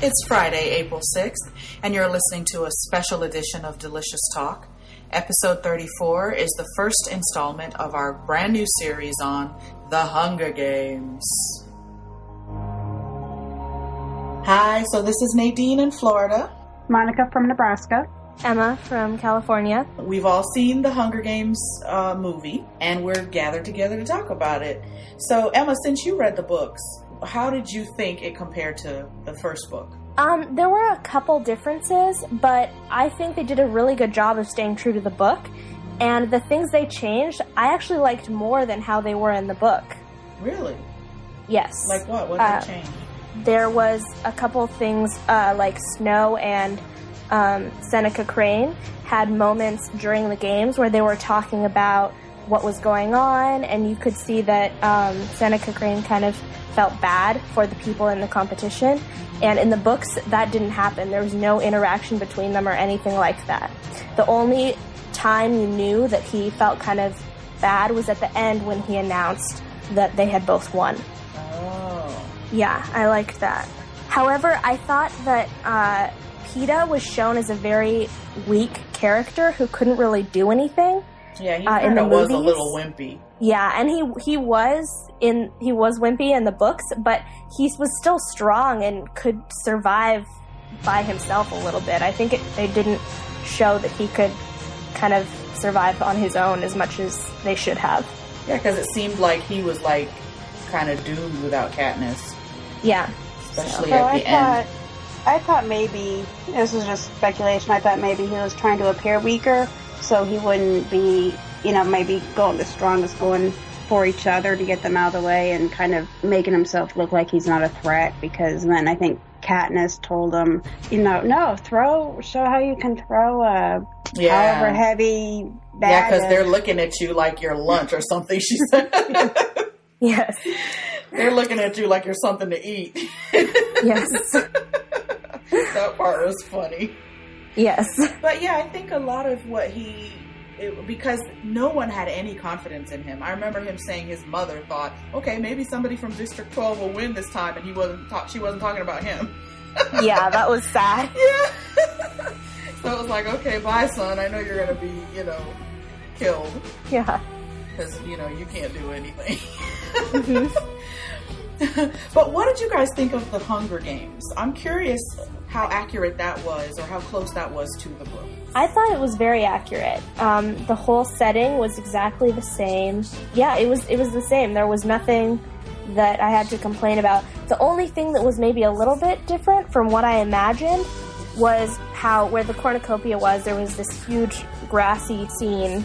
It's Friday, April 6th, and you're listening to a special edition of Delicious Talk. Episode 34 is the first installment of our brand new series on The Hunger Games. Hi, so this is Nadine in Florida. Monica from Nebraska. Emma from California. We've all seen the Hunger Games uh, movie, and we're gathered together to talk about it. So, Emma, since you read the books, how did you think it compared to the first book? Um, there were a couple differences, but I think they did a really good job of staying true to the book. And the things they changed, I actually liked more than how they were in the book. Really? Yes. Like what? What did Uh, they change? there was a couple things uh, like Snow and um, Seneca Crane had moments during the games where they were talking about what was going on, and you could see that um, Seneca Crane kind of felt bad for the people in the competition. And in the books, that didn't happen. There was no interaction between them or anything like that. The only time you knew that he felt kind of bad was at the end when he announced that they had both won. Oh. Yeah, I liked that. However, I thought that uh, Peeta was shown as a very weak character who couldn't really do anything. Yeah, he Uh, in the of was a little wimpy. Yeah, and he he was in he was wimpy in the books, but he was still strong and could survive by himself a little bit. I think it, they didn't show that he could kind of survive on his own as much as they should have. Yeah, because it seemed like he was like kind of doomed without Katniss, Yeah. especially So at I the thought, end. I thought maybe this was just speculation. I thought maybe he was trying to appear weaker, so he wouldn't be, you know, maybe going the strongest, going for each other to get them out of the way, and kind of making himself look like he's not a threat. Because then I think Katniss told him, you know, no, throw, show how you can throw a Yeah. however heavy Yeah, bag. because they're looking at you like you're lunch or something. She said Yes. they're looking at you like you're something to eat. Yes. that part was funny. Yes. But yeah, I think a lot of what he it, because no one had any confidence in him. I remember him saying his mother thought, "Okay, maybe somebody from District 12 will win this time," and he wasn't. Ta- she wasn't talking about him. Yeah, that was sad. Yeah. so it was like, okay, bye, son. I know you're gonna be, you know, killed Yeah. because you know you can't do anything. Mhm. but what did you guys think of the Hunger Games? I'm curious how accurate that was, or how close that was to the book. I thought it was very accurate. Um, the whole setting was exactly the same. Yeah, it was. It was the same. There was nothing that I had to complain about. The only thing that was maybe a little bit different from what I imagined was how where the cornucopia was. There was this huge grassy scene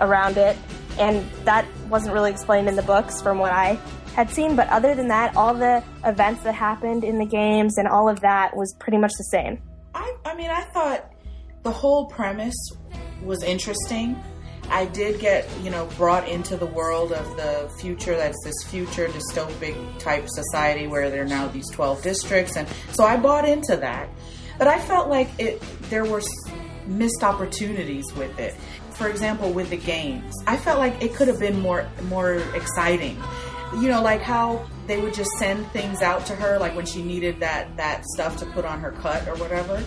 around it, and that wasn't really explained in the books from what I seen. But other than that, all the events that happened in the games and all of that was pretty much the same. I, I mean, I thought the whole premise was interesting. I did get, you know, brought into the world of the future that's this future dystopic type society where there are now these 12 districts. And so I bought into that. But I felt like it there were missed opportunities with it. For example, with the games, I felt like it could have been more more exciting. You know, like how they would just send things out to her, like when she needed that that stuff to put on her cut or whatever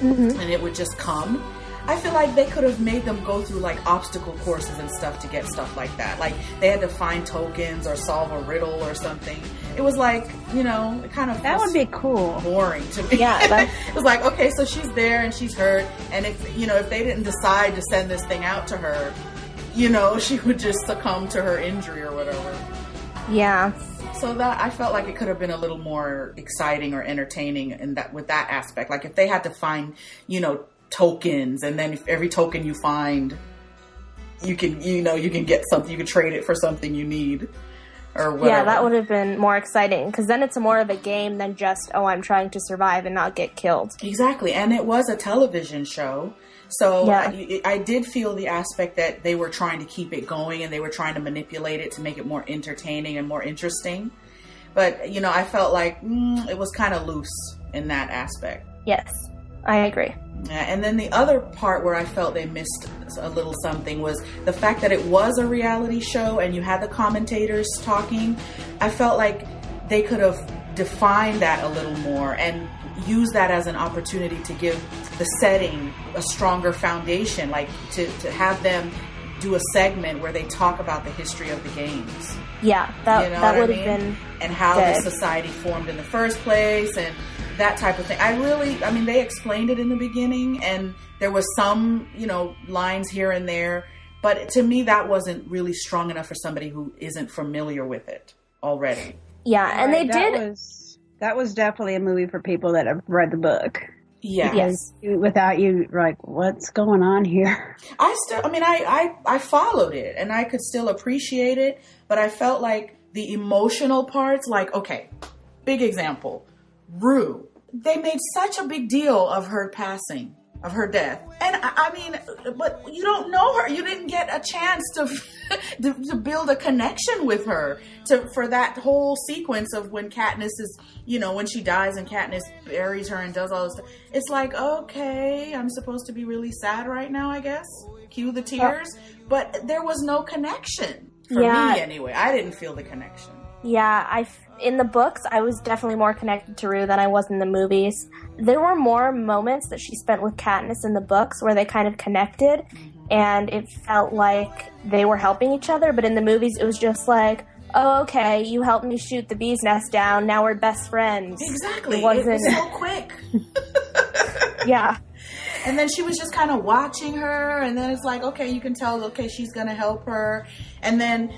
Mm-hmm. and it would just come. I feel like they could have made them go through like obstacle courses and stuff to get stuff like that. Like they had to find tokens or solve a riddle or something. It was like, you know, it kind of that would be cool. boring to me. Yeah, it was like, okay, so she's there and she's hurt, and if you know, if they didn't decide to send this thing out to her, you know, she would just succumb to her injury or whatever. Yeah. So that I felt like it could have been a little more exciting or entertaining in that with that aspect. Like if they had to find, you know, tokens and then if every token you find you can you know, you can get something you can trade it for something you need or whatever. Yeah, that would have been more exciting because then it's more of a game than just, oh, I'm trying to survive and not get killed. Exactly. And it was a television show. So Yeah. I, I did feel the aspect that they were trying to keep it going and they were trying to manipulate it to make it more entertaining and more interesting. But, you know, I felt like mm, it was kind of loose in that aspect. Yes, I agree. Yeah, and then the other part where I felt they missed a little something was the fact that it was a reality show and you had the commentators talking. I felt like they could have defined that a little more and use that as an opportunity to give the setting a stronger foundation, like to, to have them do a segment where they talk about the history of the games. Yeah, that You know that what I would have mean? been and how good. the society formed in the first place and that type of thing. I really, I mean, they explained it in the beginning, and there was some, you know, lines here and there, but to me, that wasn't really strong enough for somebody who isn't familiar with it already. yeah, and they that did Was, that was definitely a movie for people that have read the book. Yeah. Yes. Without you, like, what's going on here? I still, I mean, I, I, I followed it and I could still appreciate it, but I felt like the emotional parts, like, okay, big example, Rue. They made such a big deal of her passing, of her death. And I, I mean, but you don't know her. You didn't get a chance to, to, to build a connection with her to, for that whole sequence of when Katniss is, you know, when she dies and Katniss buries her and does all this stuff. It's like, okay, I'm supposed to be really sad right now, I guess. Cue the tears. But there was no connection. For Yeah. me, anyway. I didn't feel the connection. Yeah, I in the books I was definitely more connected to Rue than I was in the movies. There were more moments that she spent with Katniss in the books where they kind of connected, mm-hmm. and it felt like they were helping each other. But in the movies, it was just like, "Oh, okay, you helped me shoot the bee's nest down. Now we're best friends." Exactly. It It was wasn't- so quick. Yeah, And then she was just kind of watching her, and then it's like, okay, you can tell, okay, she's gonna help her. And then,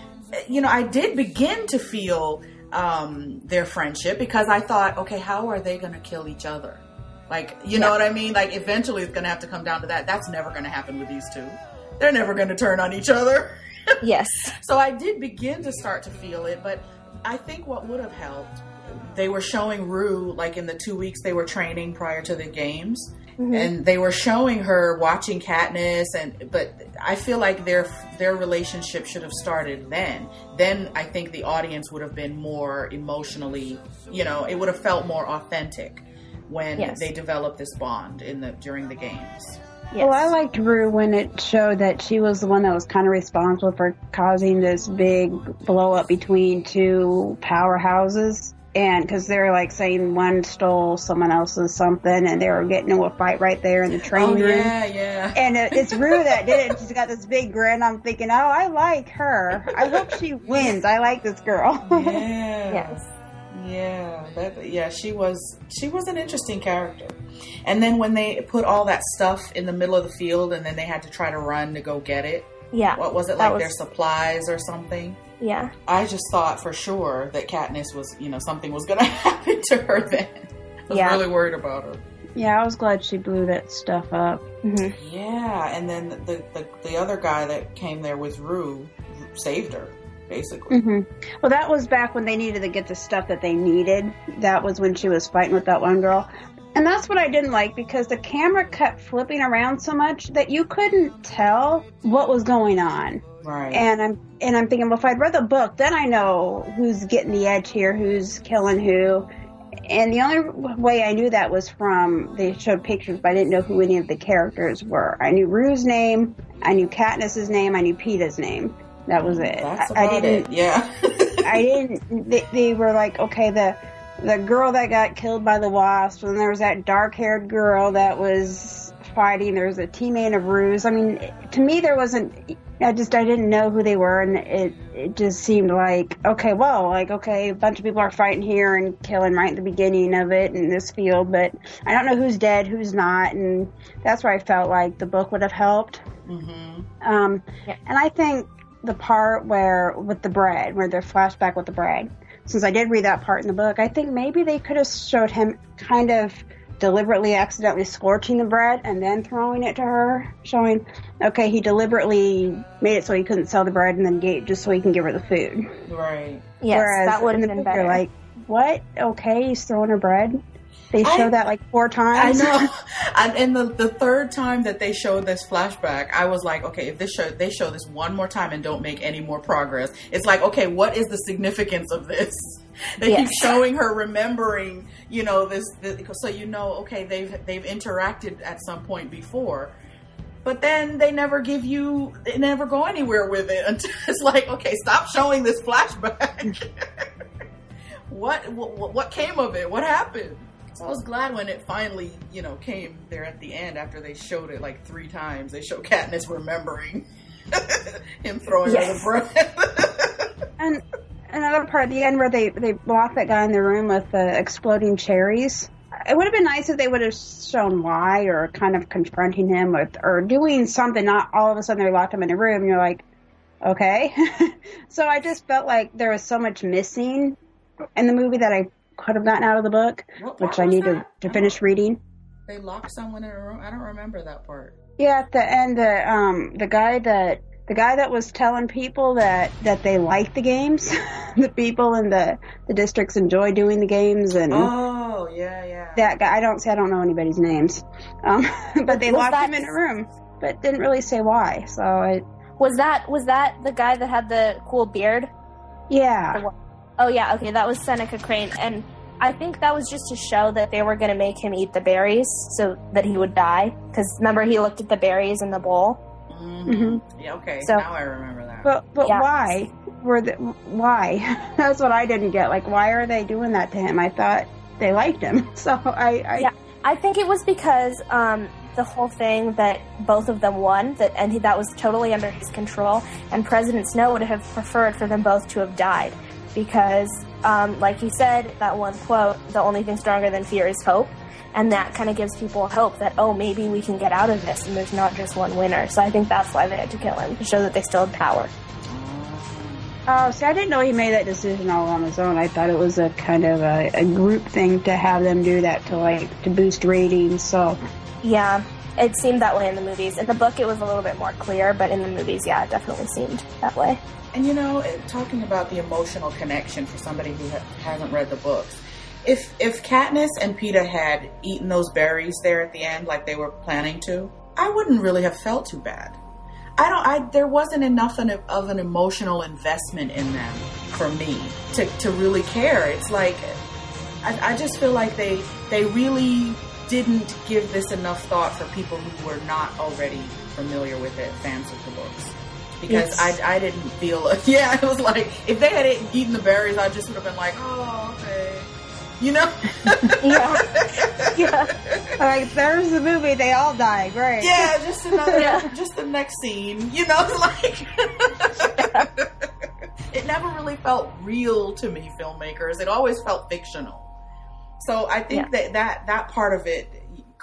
you know, I did begin to feel um, their friendship because I thought, okay, how are they gonna kill each other? Like, you know what I mean? Like, eventually it's gonna have to come down to that. That's never gonna happen with these two. They're never gonna turn on each other. yes, So I did begin to start to feel it, but I think what would have helped, they were showing Rue like in the two weeks they were training prior to the games, Mm-hmm. and they were showing her watching Katniss, and but I feel like their their relationship should have started then. Then I think the audience would have been more emotionally, you know, it would have felt more authentic when Yes. they developed this bond in the during the games. yes. Well, I liked Rue when it showed that she was the one that was kind of responsible for causing this big blow up between two powerhouses. And because they're like saying one stole someone else's something, and they were getting into a fight right there in the oh, train Oh room. yeah, yeah. And it, it's Rue that did it. She's got this big grin. I'm thinking, oh, I like her. I hope she wins. I like this girl. yeah. yes. Yeah, that yeah, she was she was an interesting character. And then when they put all that stuff in the middle of the field and then they had to try to run to go get it. Yeah, What was it That like their supplies or something? Yeah, I just thought for sure that Katniss was, you know, something was going to happen to her then. I was Yeah. really worried about her. yeah, I was glad she blew that stuff up. hmm Yeah, and then the the, the other guy that came there with Rue saved her basically. hmm Well, that was back when they needed to get the stuff that they needed. That was when she was fighting with that one girl. And that's what I didn't like because the camera kept flipping around so much that you couldn't tell what was going on. Right. And I'm and I'm thinking, well, if I'd read the book, then I know who's getting the edge here, who's killing who. And the only way I knew that was from they showed pictures, but I didn't know who any of the characters were. I knew Rue's name, I knew Katniss's name, I knew Peeta's name. That was it. That's I, I didn't. it. Yeah. I didn't. They, they were like, okay, the the girl that got killed by the wasp, and there was that dark haired girl that was fighting. There was a teammate of Rue's. I mean, to me, there wasn't. I just I didn't know who they were, and it it just seemed like okay, well, like okay, a bunch of people are fighting here and killing right at the beginning of it in this field, but I don't know who's dead, who's not, and that's where I felt like the book would have helped. hmm Um, Yeah. And I think the part where with the bread, where they're flashback with the bread, since I did read that part in the book, I think maybe they could have showed him kind of deliberately accidentally scorching the bread and then throwing it to her, showing, okay, he deliberately made it so he couldn't sell the bread and then gave just so he can give her the food. Right. Yes, Whereas that would in have been book, you're better. Like, what? Okay, he's throwing her bread. They show I- that like four times. I know. and, and the, the third time that they showed this flashback, I was like, okay, if this show they show this one more time and don't make any more progress, it's like, okay, what is the significance of this? They keep showing her remembering, you know, this, this, so you know, okay, they've they've interacted at some point before. But then they never give you, they never go anywhere with it until it's like, okay, stop showing this flashback. what, what what came of it? What happened? So I was glad when it finally, you know, came there at the end after they showed it like three times. They showed Katniss remembering him throwing her the bread. And another part at the end where they they locked that guy in the room with the exploding cherries. It would have been nice if they would have shown why, or kind of confronting him, with, or doing something. Not all of a sudden they locked him in a room. And you're like, okay. so I just felt like there was so much missing in the movie that I could have gotten out of the book, What which I need to, that? to finish reading. They locked someone in a room. I don't remember that part. Yeah, at the end, the um, the guy that the guy that was telling people that that they like the games, the people in the the districts enjoy doing the games, and Oh yeah, yeah. that guy. I don't say I don't know anybody's names, um, but they Was locked that- him in a room, but didn't really say why. So it Was that was that the guy that had the cool beard? yeah, Oh yeah, okay, that was Seneca Crane, and I think that was just to show that they were going to make him eat the berries so that he would die. Because remember, he looked at the berries in the bowl. Mhm. Yeah. Okay. So- now I remember that. but but Yeah. why were the why? That's what I didn't get. Like, why are they doing that to him? I thought they liked him, so I, I Yeah. I think it was because um, the whole thing that both of them won, that and he, that was totally under his control. And President Snow would have preferred for them both to have died, because, um, like he said, that one quote: "The only thing stronger than fear is hope." And that kind of gives people hope that oh maybe we can get out of this and there's not just one winner. So I think that's why they had to kill him to show that they still had power. Oh, see, I didn't know he made that decision all on his own. I thought it was a kind of a, a group thing to have them do that to like to boost ratings. So Yeah, it seemed that way in the movies. In the book, it was a little bit more clear, but in the movies, yeah, it definitely seemed that way. And you know, talking about the emotional connection for somebody who ha- hasn't read the books, if if Katniss and Peeta had eaten those berries there at the end, like they were planning to, I wouldn't really have felt too bad. I don't. I there wasn't enough of an emotional investment in them for me to to really care. It's like I, I just feel like they they really didn't give this enough thought for people who were not already familiar with it, fans of the books. Because It's- I, I didn't feel yeah it was like if they had eaten- the berries I just would have been like oh okay you know Yeah, yeah, like there's the movie, they all die. Great. yeah just another Yeah. just the next scene you know like it never really felt real to me filmmakers it always felt fictional so I think Yeah. that, that that part of it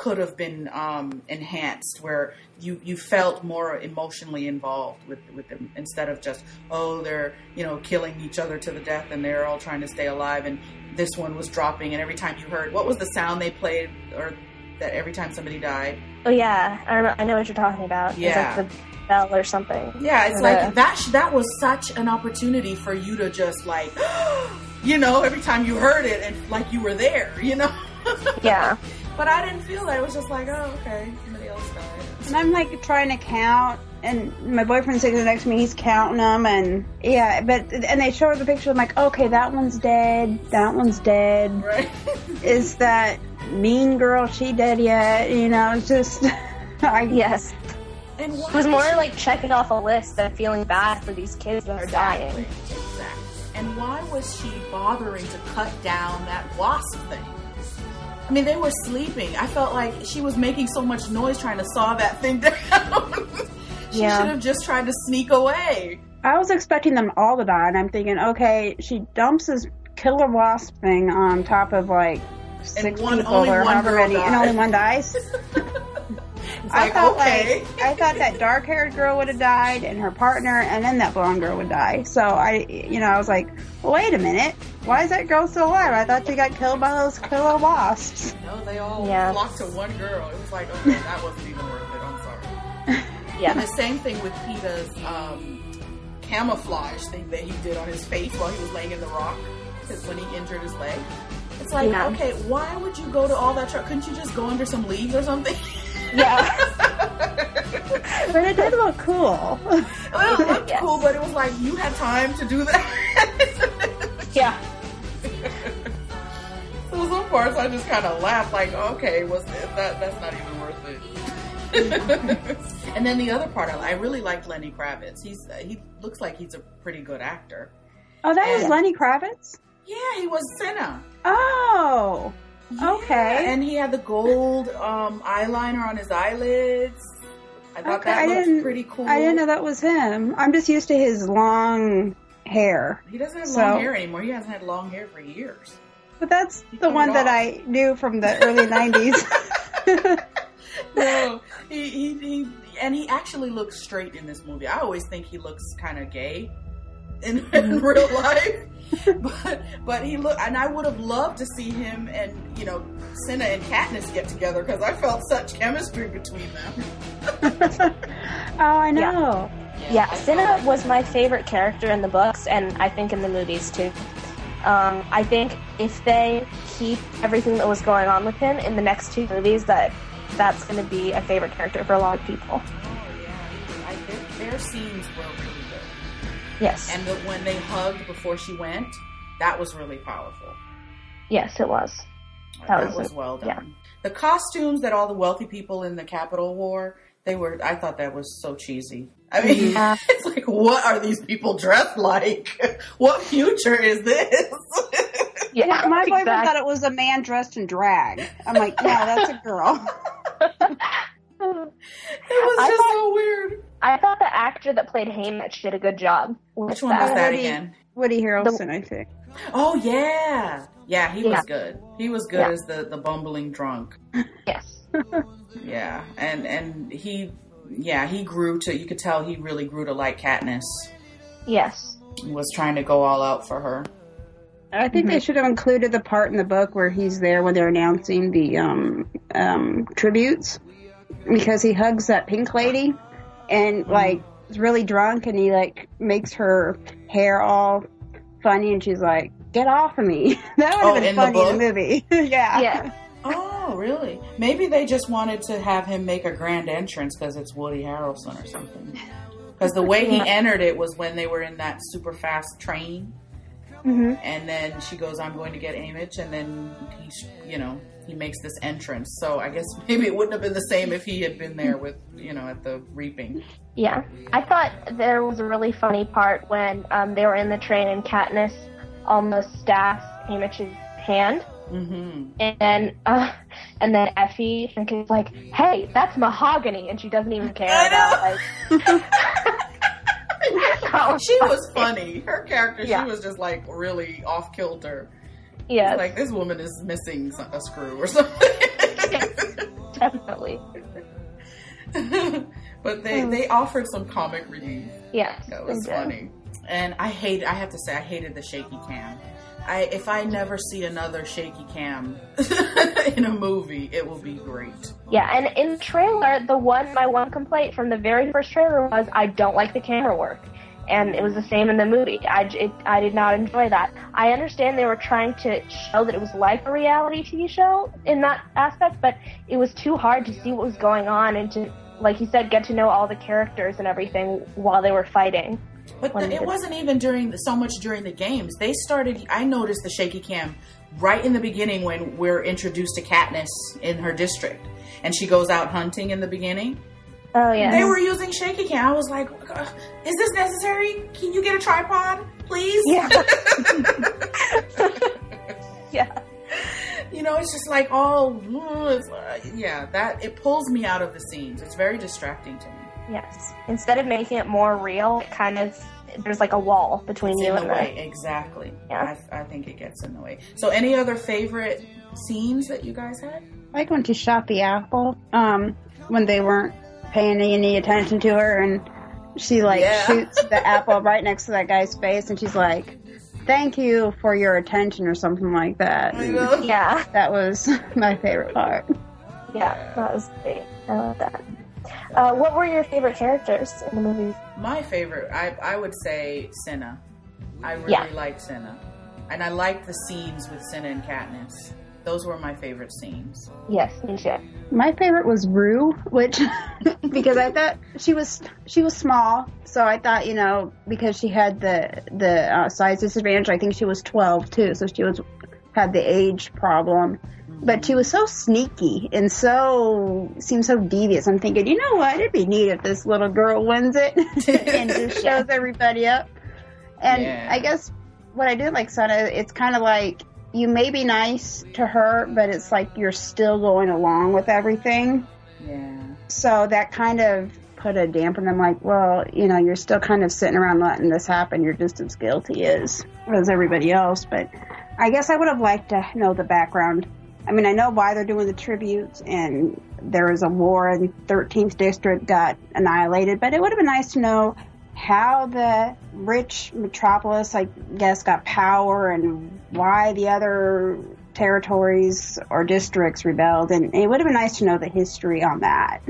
could have been um, enhanced where you, you felt more emotionally involved with, with them instead of just oh they're you know killing each other to the death and they're all trying to stay alive and this one was dropping and every time you heard what was the sound they played or that every time somebody died oh yeah, I remember. I know what you're talking about. Yeah. it's like the bell or something. Yeah, it's like the- that. sh- That was such an opportunity for you to just like, you know, every time you heard it and like you were there, you know. Yeah, But I didn't feel that. It was just like, oh, okay, somebody else died. And I'm like trying to count, and my boyfriend's sitting next to me. He's counting them, and yeah, but and they show her the picture. I'm like, okay, that one's dead. That one's dead. Right? Is that mean girl? She dead yet? You know, it's just. I, yes. and why It was more she- like checking off a list than feeling bad for these kids that are dying. Exactly. Exactly. And why was she bothering to cut down that wasp thing? I mean, they were sleeping. I felt like she was making so much noise trying to saw that thing down. she Yeah. should have just tried to sneak away. I was expecting them all to die, and I'm thinking, okay, she dumps this killer wasp thing on top of like six one- people or however many, and only one dies. It's I like, thought okay. like I thought that dark haired girl would have died, and her partner, and then that blonde girl would die. So I, you know, I was like, well, wait a minute, why is that girl still alive? I thought she got killed by those killer wasps. No, they all Yeah. flocked to one girl. It was like, okay, that wasn't even worth it. I'm sorry. yeah. And Yeah, the same thing with Peter's um, camouflage thing that he did on his face while he was laying in the rock, because when he injured his leg. It's like, Yeah. okay, why would you go to all that trouble? Couldn't you just go under some leaves or something? yeah, But it did look cool. well, it looked Yes. cool, but it was like you had time to do that. yeah. so some parts I just kind of laughed, like, okay, was that that's not even worth it. and then the other part, I I really liked Lenny Kravitz. He's he looks like he's a pretty good actor. Oh, that was Lenny Kravitz. Yeah, he was Cinna. Oh, Yeah, Okay. and he had the gold um, eyeliner on his eyelids. I thought Okay, that I looked pretty cool. I didn't know that was him. I'm just used to his long hair. He doesn't have So- long hair anymore. He hasn't had long hair for years. But that's He the one that. I knew from the early 90s. no, he, he, he, and he actually looks straight in this movie. I always think he looks kind of gay in, in Mm-hmm. real life, but but he looked, and I would have loved to see him and you know Cinna and Katniss get together because I felt such chemistry between them. oh, I know. Yeah, I Cinna felt- was my favorite character in the books, and I think in the movies too. Um, I think if they keep everything that was going on with him in the next two movies, that that's going to be a favorite character for a lot of people. Oh yeah, I, their, their scenes were really good, Yes, and the, when they hugged before she went, that was really powerful. yes, it was. That, That was, was- well done. yeah. The costumes that all the wealthy people in the Capitol wore, they were. I thought that was so cheesy. I mean, Yeah. it's like, what are these people dressed like? what future is this? Yeah, My, my boyfriend thought it was a man dressed in drag. I'm like, no, that's a girl. it was I just thought- so weird. I thought the actor that played Haymitch did a good job. Which one was that? that Woody- again? Woody Harrelson, I think. Oh yeah, yeah, he Yeah. was good. He was good Yeah. as the the bumbling drunk. Yes. Yeah, and and he, yeah, he grew to. You could tell he really grew to like Katniss. Yes. Was trying to go all out for her. I think they should have included the part in the book where he's there when they're announcing the um, um, tributes because he hugs that pink lady and like is really drunk and he like makes her hair all funny and she's like, "Get off of me!" that would Oh, have been in the funny in the movie. yeah. Yeah. Oh, really? Maybe they just wanted to have him make a grand entrance because it's Woody Harrelson or something. Because the way he entered it was when they were in that super fast train, hmm and then she goes, "I'm going to get Haymitch," and then he, you know, he makes this entrance. So I guess maybe it wouldn't have been the same if he had been there with, you know, at the reaping. Yeah, I thought there was a really funny part when um, they were in the train and Katniss almost stabs Haymitch's hand, hmm and then uh, and then Effie is like, "Hey, that's mahogany," and she doesn't even care I about like. She was funny. Her character, Yeah. she was just like really off kilter. Yes, Like this woman is missing a screw or something. definitely. but they they offered some comic relief. Yes, That was funny. And I hate. I have to say, I hated the shaky cam. I if I never see another shaky cam in a movie, it will be great. Yeah, and in the trailer, the one my one complaint from the very first trailer was I don't like the camera work, and it was the same in the movie. I it, I did not enjoy that. I understand they were trying to show that it was like a reality TV show in that aspect, but it was too hard to see what was going on and to, like you said, get to know all the characters and everything while they were fighting. But the, it wasn't even during so much during the games. They started. I noticed the shaky cam right in the beginning when we're introduced to Katniss in her district, and she goes out hunting in the beginning. Oh yeah, They were using shaky cam. I was like, "Is this necessary? Can you get a tripod, please?" Yeah. yeah. you know, it's just like all, it's, uh, yeah. That it pulls me out of the scenes. It's very distracting to me. Yes. Instead of making it more real, it kind of there's like a wall between It's you in the and way, the exactly. Yeah. I, I think it gets in the way. So, any other favorite scenes that you guys had? Like when she shot the apple, um, when they weren't paying any attention to her, and she like Yeah. shoots the apple right next to that guy's face, and she's like, "Thank you for your attention" or something like that. I And know. Yeah. That was my favorite part. Yeah, that was great. I love that. Uh, what were your favorite characters in the movie? My favorite, I, I would say Cinna. I really Yeah. like Cinna. And I like the scenes with Cinna and Katniss. Those were my favorite scenes. Yes, me too. My favorite was Rue, which because I thought she was she was small, so I thought you know because she had the the uh, size disadvantage. I think she was twelve too, so she was had the age problem. But she was so sneaky and so seemed so devious. I'm thinking, you know what? It'd be neat if this little girl wins it and just shows everybody up. And Yeah. I guess what I did like Cinna, it's kind of like you may be nice to her, but it's like you're still going along with everything. Yeah. So that kind of put a damper. I'm like, well, you know, you're still kind of sitting around letting this happen. You're just as guilty as as everybody else. But I guess I would have liked to know the background. I mean, I know why they're doing the tributes, and there was a war, and 13th district got annihilated. But it would have been nice to know how the rich metropolis, I guess, got power, and why the other territories or districts rebelled. And it would have been nice to know the history on that.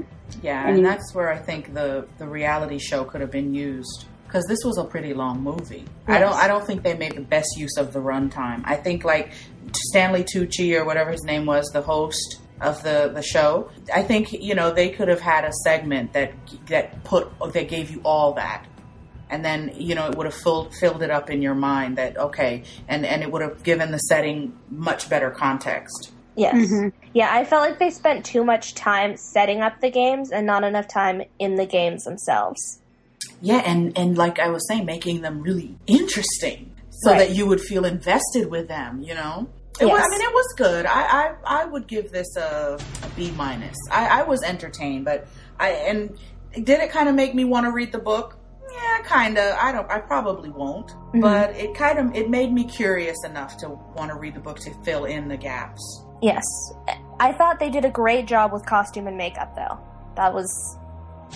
Yeah, And and that's where I think the the reality show could have been used because this was a pretty long movie. I don't I don't think they made the best use of the runtime. I think like Stanley Tucci or whatever his name was, the host of the the show. I think you know they could have had a segment that that put that gave you all that. And then you know it would have filled filled it up in your mind that okay, and and it would have given the setting much better context. Yes. Mhm. Yeah, I felt like they spent too much time setting up the games and not enough time in the games themselves. Yeah, and and like I was saying, making them really interesting so Right. that you would feel invested with them. You know, It wa- Yes. I mean, it was good. I I, I would give this a, a B minus. I, I was entertained, but I and did it kind of make me want to read the book? Yeah, kind of. I don't. I probably won't, mm-hmm. but it kind of it made me curious enough to want to read the book to fill in the gaps. Yes. I thought they did a great job with costume and makeup, though. That was.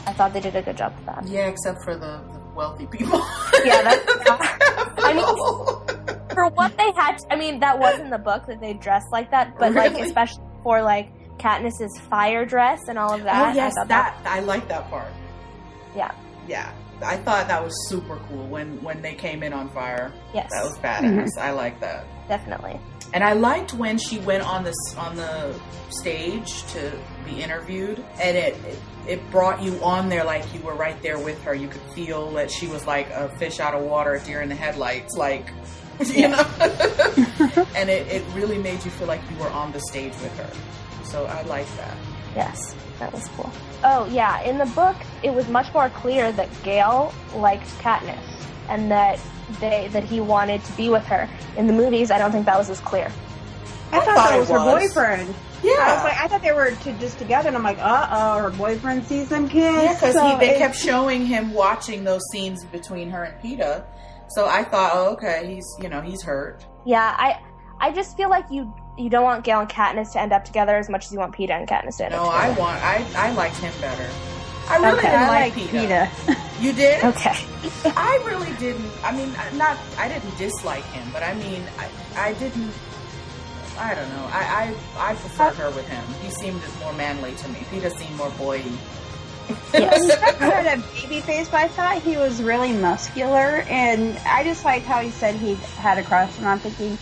I thought they did a good job with that. Yeah, except for the, the wealthy people. Yeah, that's- I mean, For what they had, to, I mean, that was in the book that they dressed like that, but like, especially for like Katniss's fire dress and all of oh, that. oh yes, I thought that I like that part. Yeah. yeah. I thought that was super cool when when they came in on fire. Yes, That was badass. Mm-hmm. I like that. definitely. And I liked when she went on this on the stage to be interviewed, and it, it it brought you on there like you were right there with her. You could feel that she was like a fish out of water, a deer in the headlights, like you know. and it, it really made you feel like you were on the stage with her. So I like that. Yes, that was cool. Oh yeah, in the book, it was much more clear that Gale liked Katniss and that they that he wanted to be with her. In the movies, I don't think that was as clear. I, thought, thought that it was her boyfriend. Yeah. I was like, I thought they were to, just together, and I'm like, uh oh, her boyfriend sees them kids. Yeah, because So they kept showing him watching those scenes between her and Peeta. So I thought, oh, okay, he's you know he's hurt. Yeah, I I just feel like you you don't want Gale and Katniss to end up together as much as you want Peeta and Katniss to end No, up I want I I liked him better. I really okay, didn't I like, like Peeta. Peeta. You did? Okay. I really didn't. I mean, not I didn't dislike him, but I mean, I I didn't. I don't know. I I, I preferred her with him. He seemed more manly to me. Peeta seemed more boy. Yes. he had a baby face, but I thought he was really muscular, and I just liked how he said he had a crush, and I'm thinking,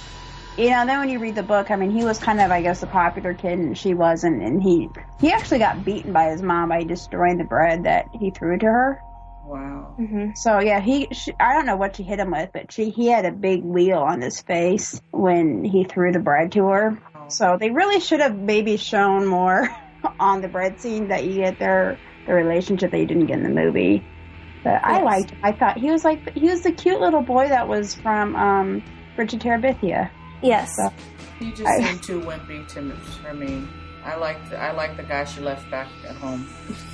you know, then when you read the book, I mean, he was kind of, I guess, a popular kid, and she wasn't, and he he actually got beaten by his mom by destroying the bread that he threw to her. wow. hmm So yeah, he she, I don't know what she hit him with, but she he had a big wheel on his face when he threw the bread to her. So they really should have maybe shown more on the bread scene that you get their the relationship that you didn't get in the movie. But I liked. him. I thought he was like he was the cute little boy that was from um, Bridge to Terabithia. Yes. So- He just I- seemed too wimpy to me, for me. I liked I liked the guy she left back at home.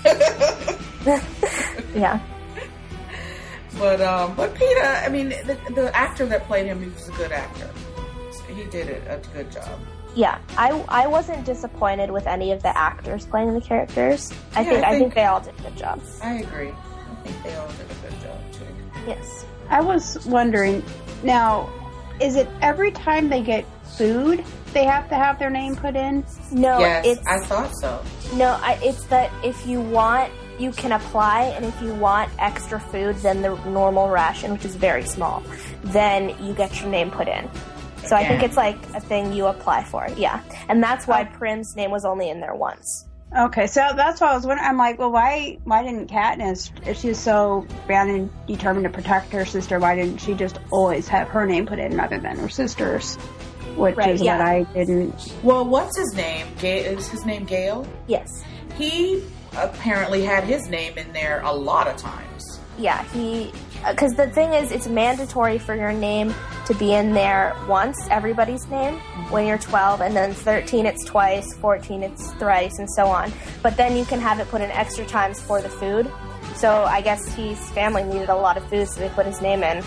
Yeah. But um, but Peter, I mean, the, the actor that played him, he was a good actor. He did it a good job. Yeah. I I wasn't disappointed with any of the actors playing the characters. I Yeah, think I I think- think they all did a good job. I agree. I think they all did a good job too. Yes. I was wondering now, is it every time they get food they have to have their name put in? No, yes, it's I thought so. no, I, it's that if you want, you can apply, and if you want extra food than the normal ration, which is very small, then you get your name put in. So I think it's like a thing you apply for. Yeah, and that's why oh. Prim's name was only in there once. Okay, so that's why I was wondering. I'm like, well, why why didn't Katniss, if she's so bound and determined to protect her sister, why didn't she just always have her name put in rather than her sister's? Which Right, is yeah. what I didn't. Well, what's his name? Ga- is his name Gale? Yes. He apparently had his name in there a lot of times. yeah, he. Uh, because the thing is, it's mandatory for your name to be in there once, everybody's name, when you're 12, and then 13 it's twice, 14 it's thrice, and so on. But then you can have it put in extra times for the food. So I guess his family needed a lot of food, so they put his name in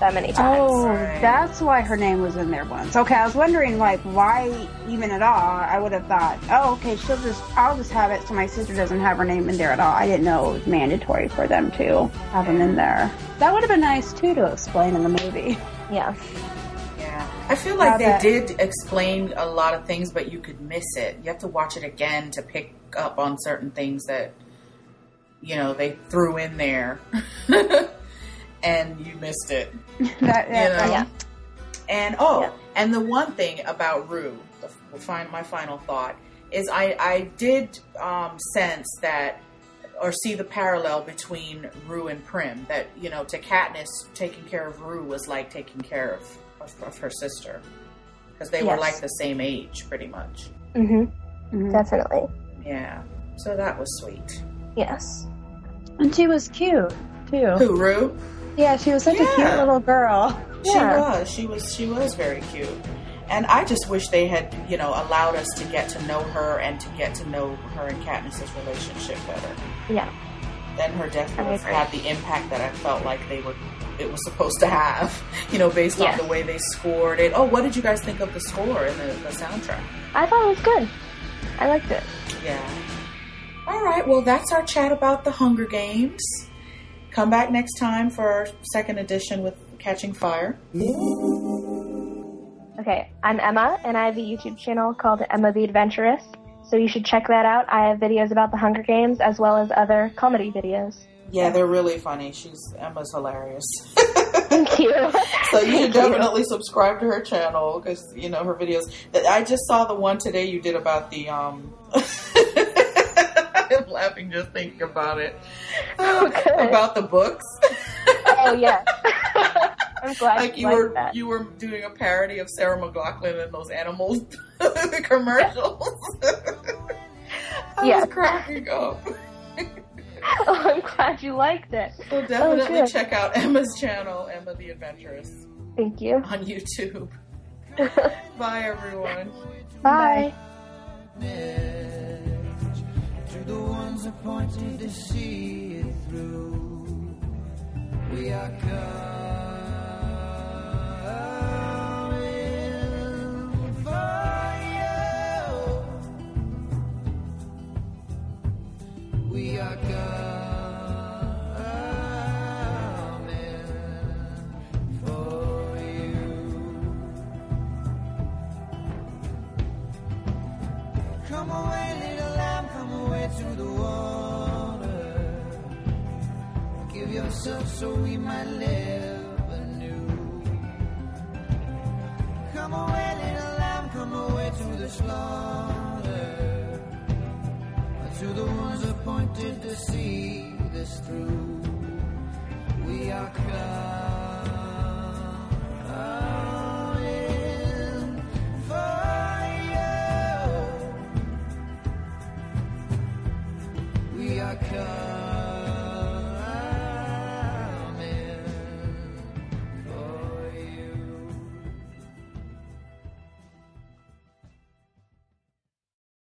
that many times. Oh, that's why her name was in there once. Okay, I was wondering like why even at all. I would have thought, oh, okay, she'll just I'll just have it so my sister doesn't have her name in there at all. I didn't know it was mandatory for them to have them in there. That would have been nice too to explain in the movie. Yeah. Yeah. I feel like they did explain a lot of things, but you could miss it. You have to watch it again to pick up on certain things that, you know, they threw in there. and you missed it. that, You know? Yeah. And oh, Yeah. and the one thing about Rue, the, the fin- my final thought is I I did um, sense that or see the parallel between Rue and Prim. That you know, to Katniss, taking care of Rue was like taking care of of, of her sister because they were like the same age, pretty much. hmm Mhm. Definitely. Yeah, so that was sweet. Yes. And she was cute too. Who Rue? Yeah, she was such a cute little girl. She Yeah. was. She was. She was very cute. And I just wish they had, you know, allowed us to get to know her and to get to know her and Katniss's relationship better. Yeah. Then her death would I have agree. had the impact that I felt like they were. It was supposed to have, you know, based Yes. on the way they scored it. Oh, what did you guys think of the score and the, the soundtrack? I thought it was good. I liked it. Yeah. All right. Well, that's our chat about the Hunger Games. Come back next time for our second edition with Catching Fire. Okay, I'm Emma, and I have a YouTube channel called Emma the Adventurous. So you should check that out. I have videos about the Hunger Games as well as other comedy videos. Yeah, they're really funny. She's Emma's hilarious. Thank you. So you should Thank you. definitely subscribe to her channel because you know her videos. I just saw the one today you did about the um. I'm laughing just thinking about it. Oh, about the books. Oh yeah. I'm glad like you liked were that. you were doing a parody of Sarah McLachlan and those animals commercials. I Yeah. was cracking up. Oh, I'm glad you liked it. So oh, definitely good. check out Emma's channel, Emma the Adventurous, Thank you. on YouTube. Bye everyone. Bye. The ones appointed to see it through. We are coming for you. We are coming so we might live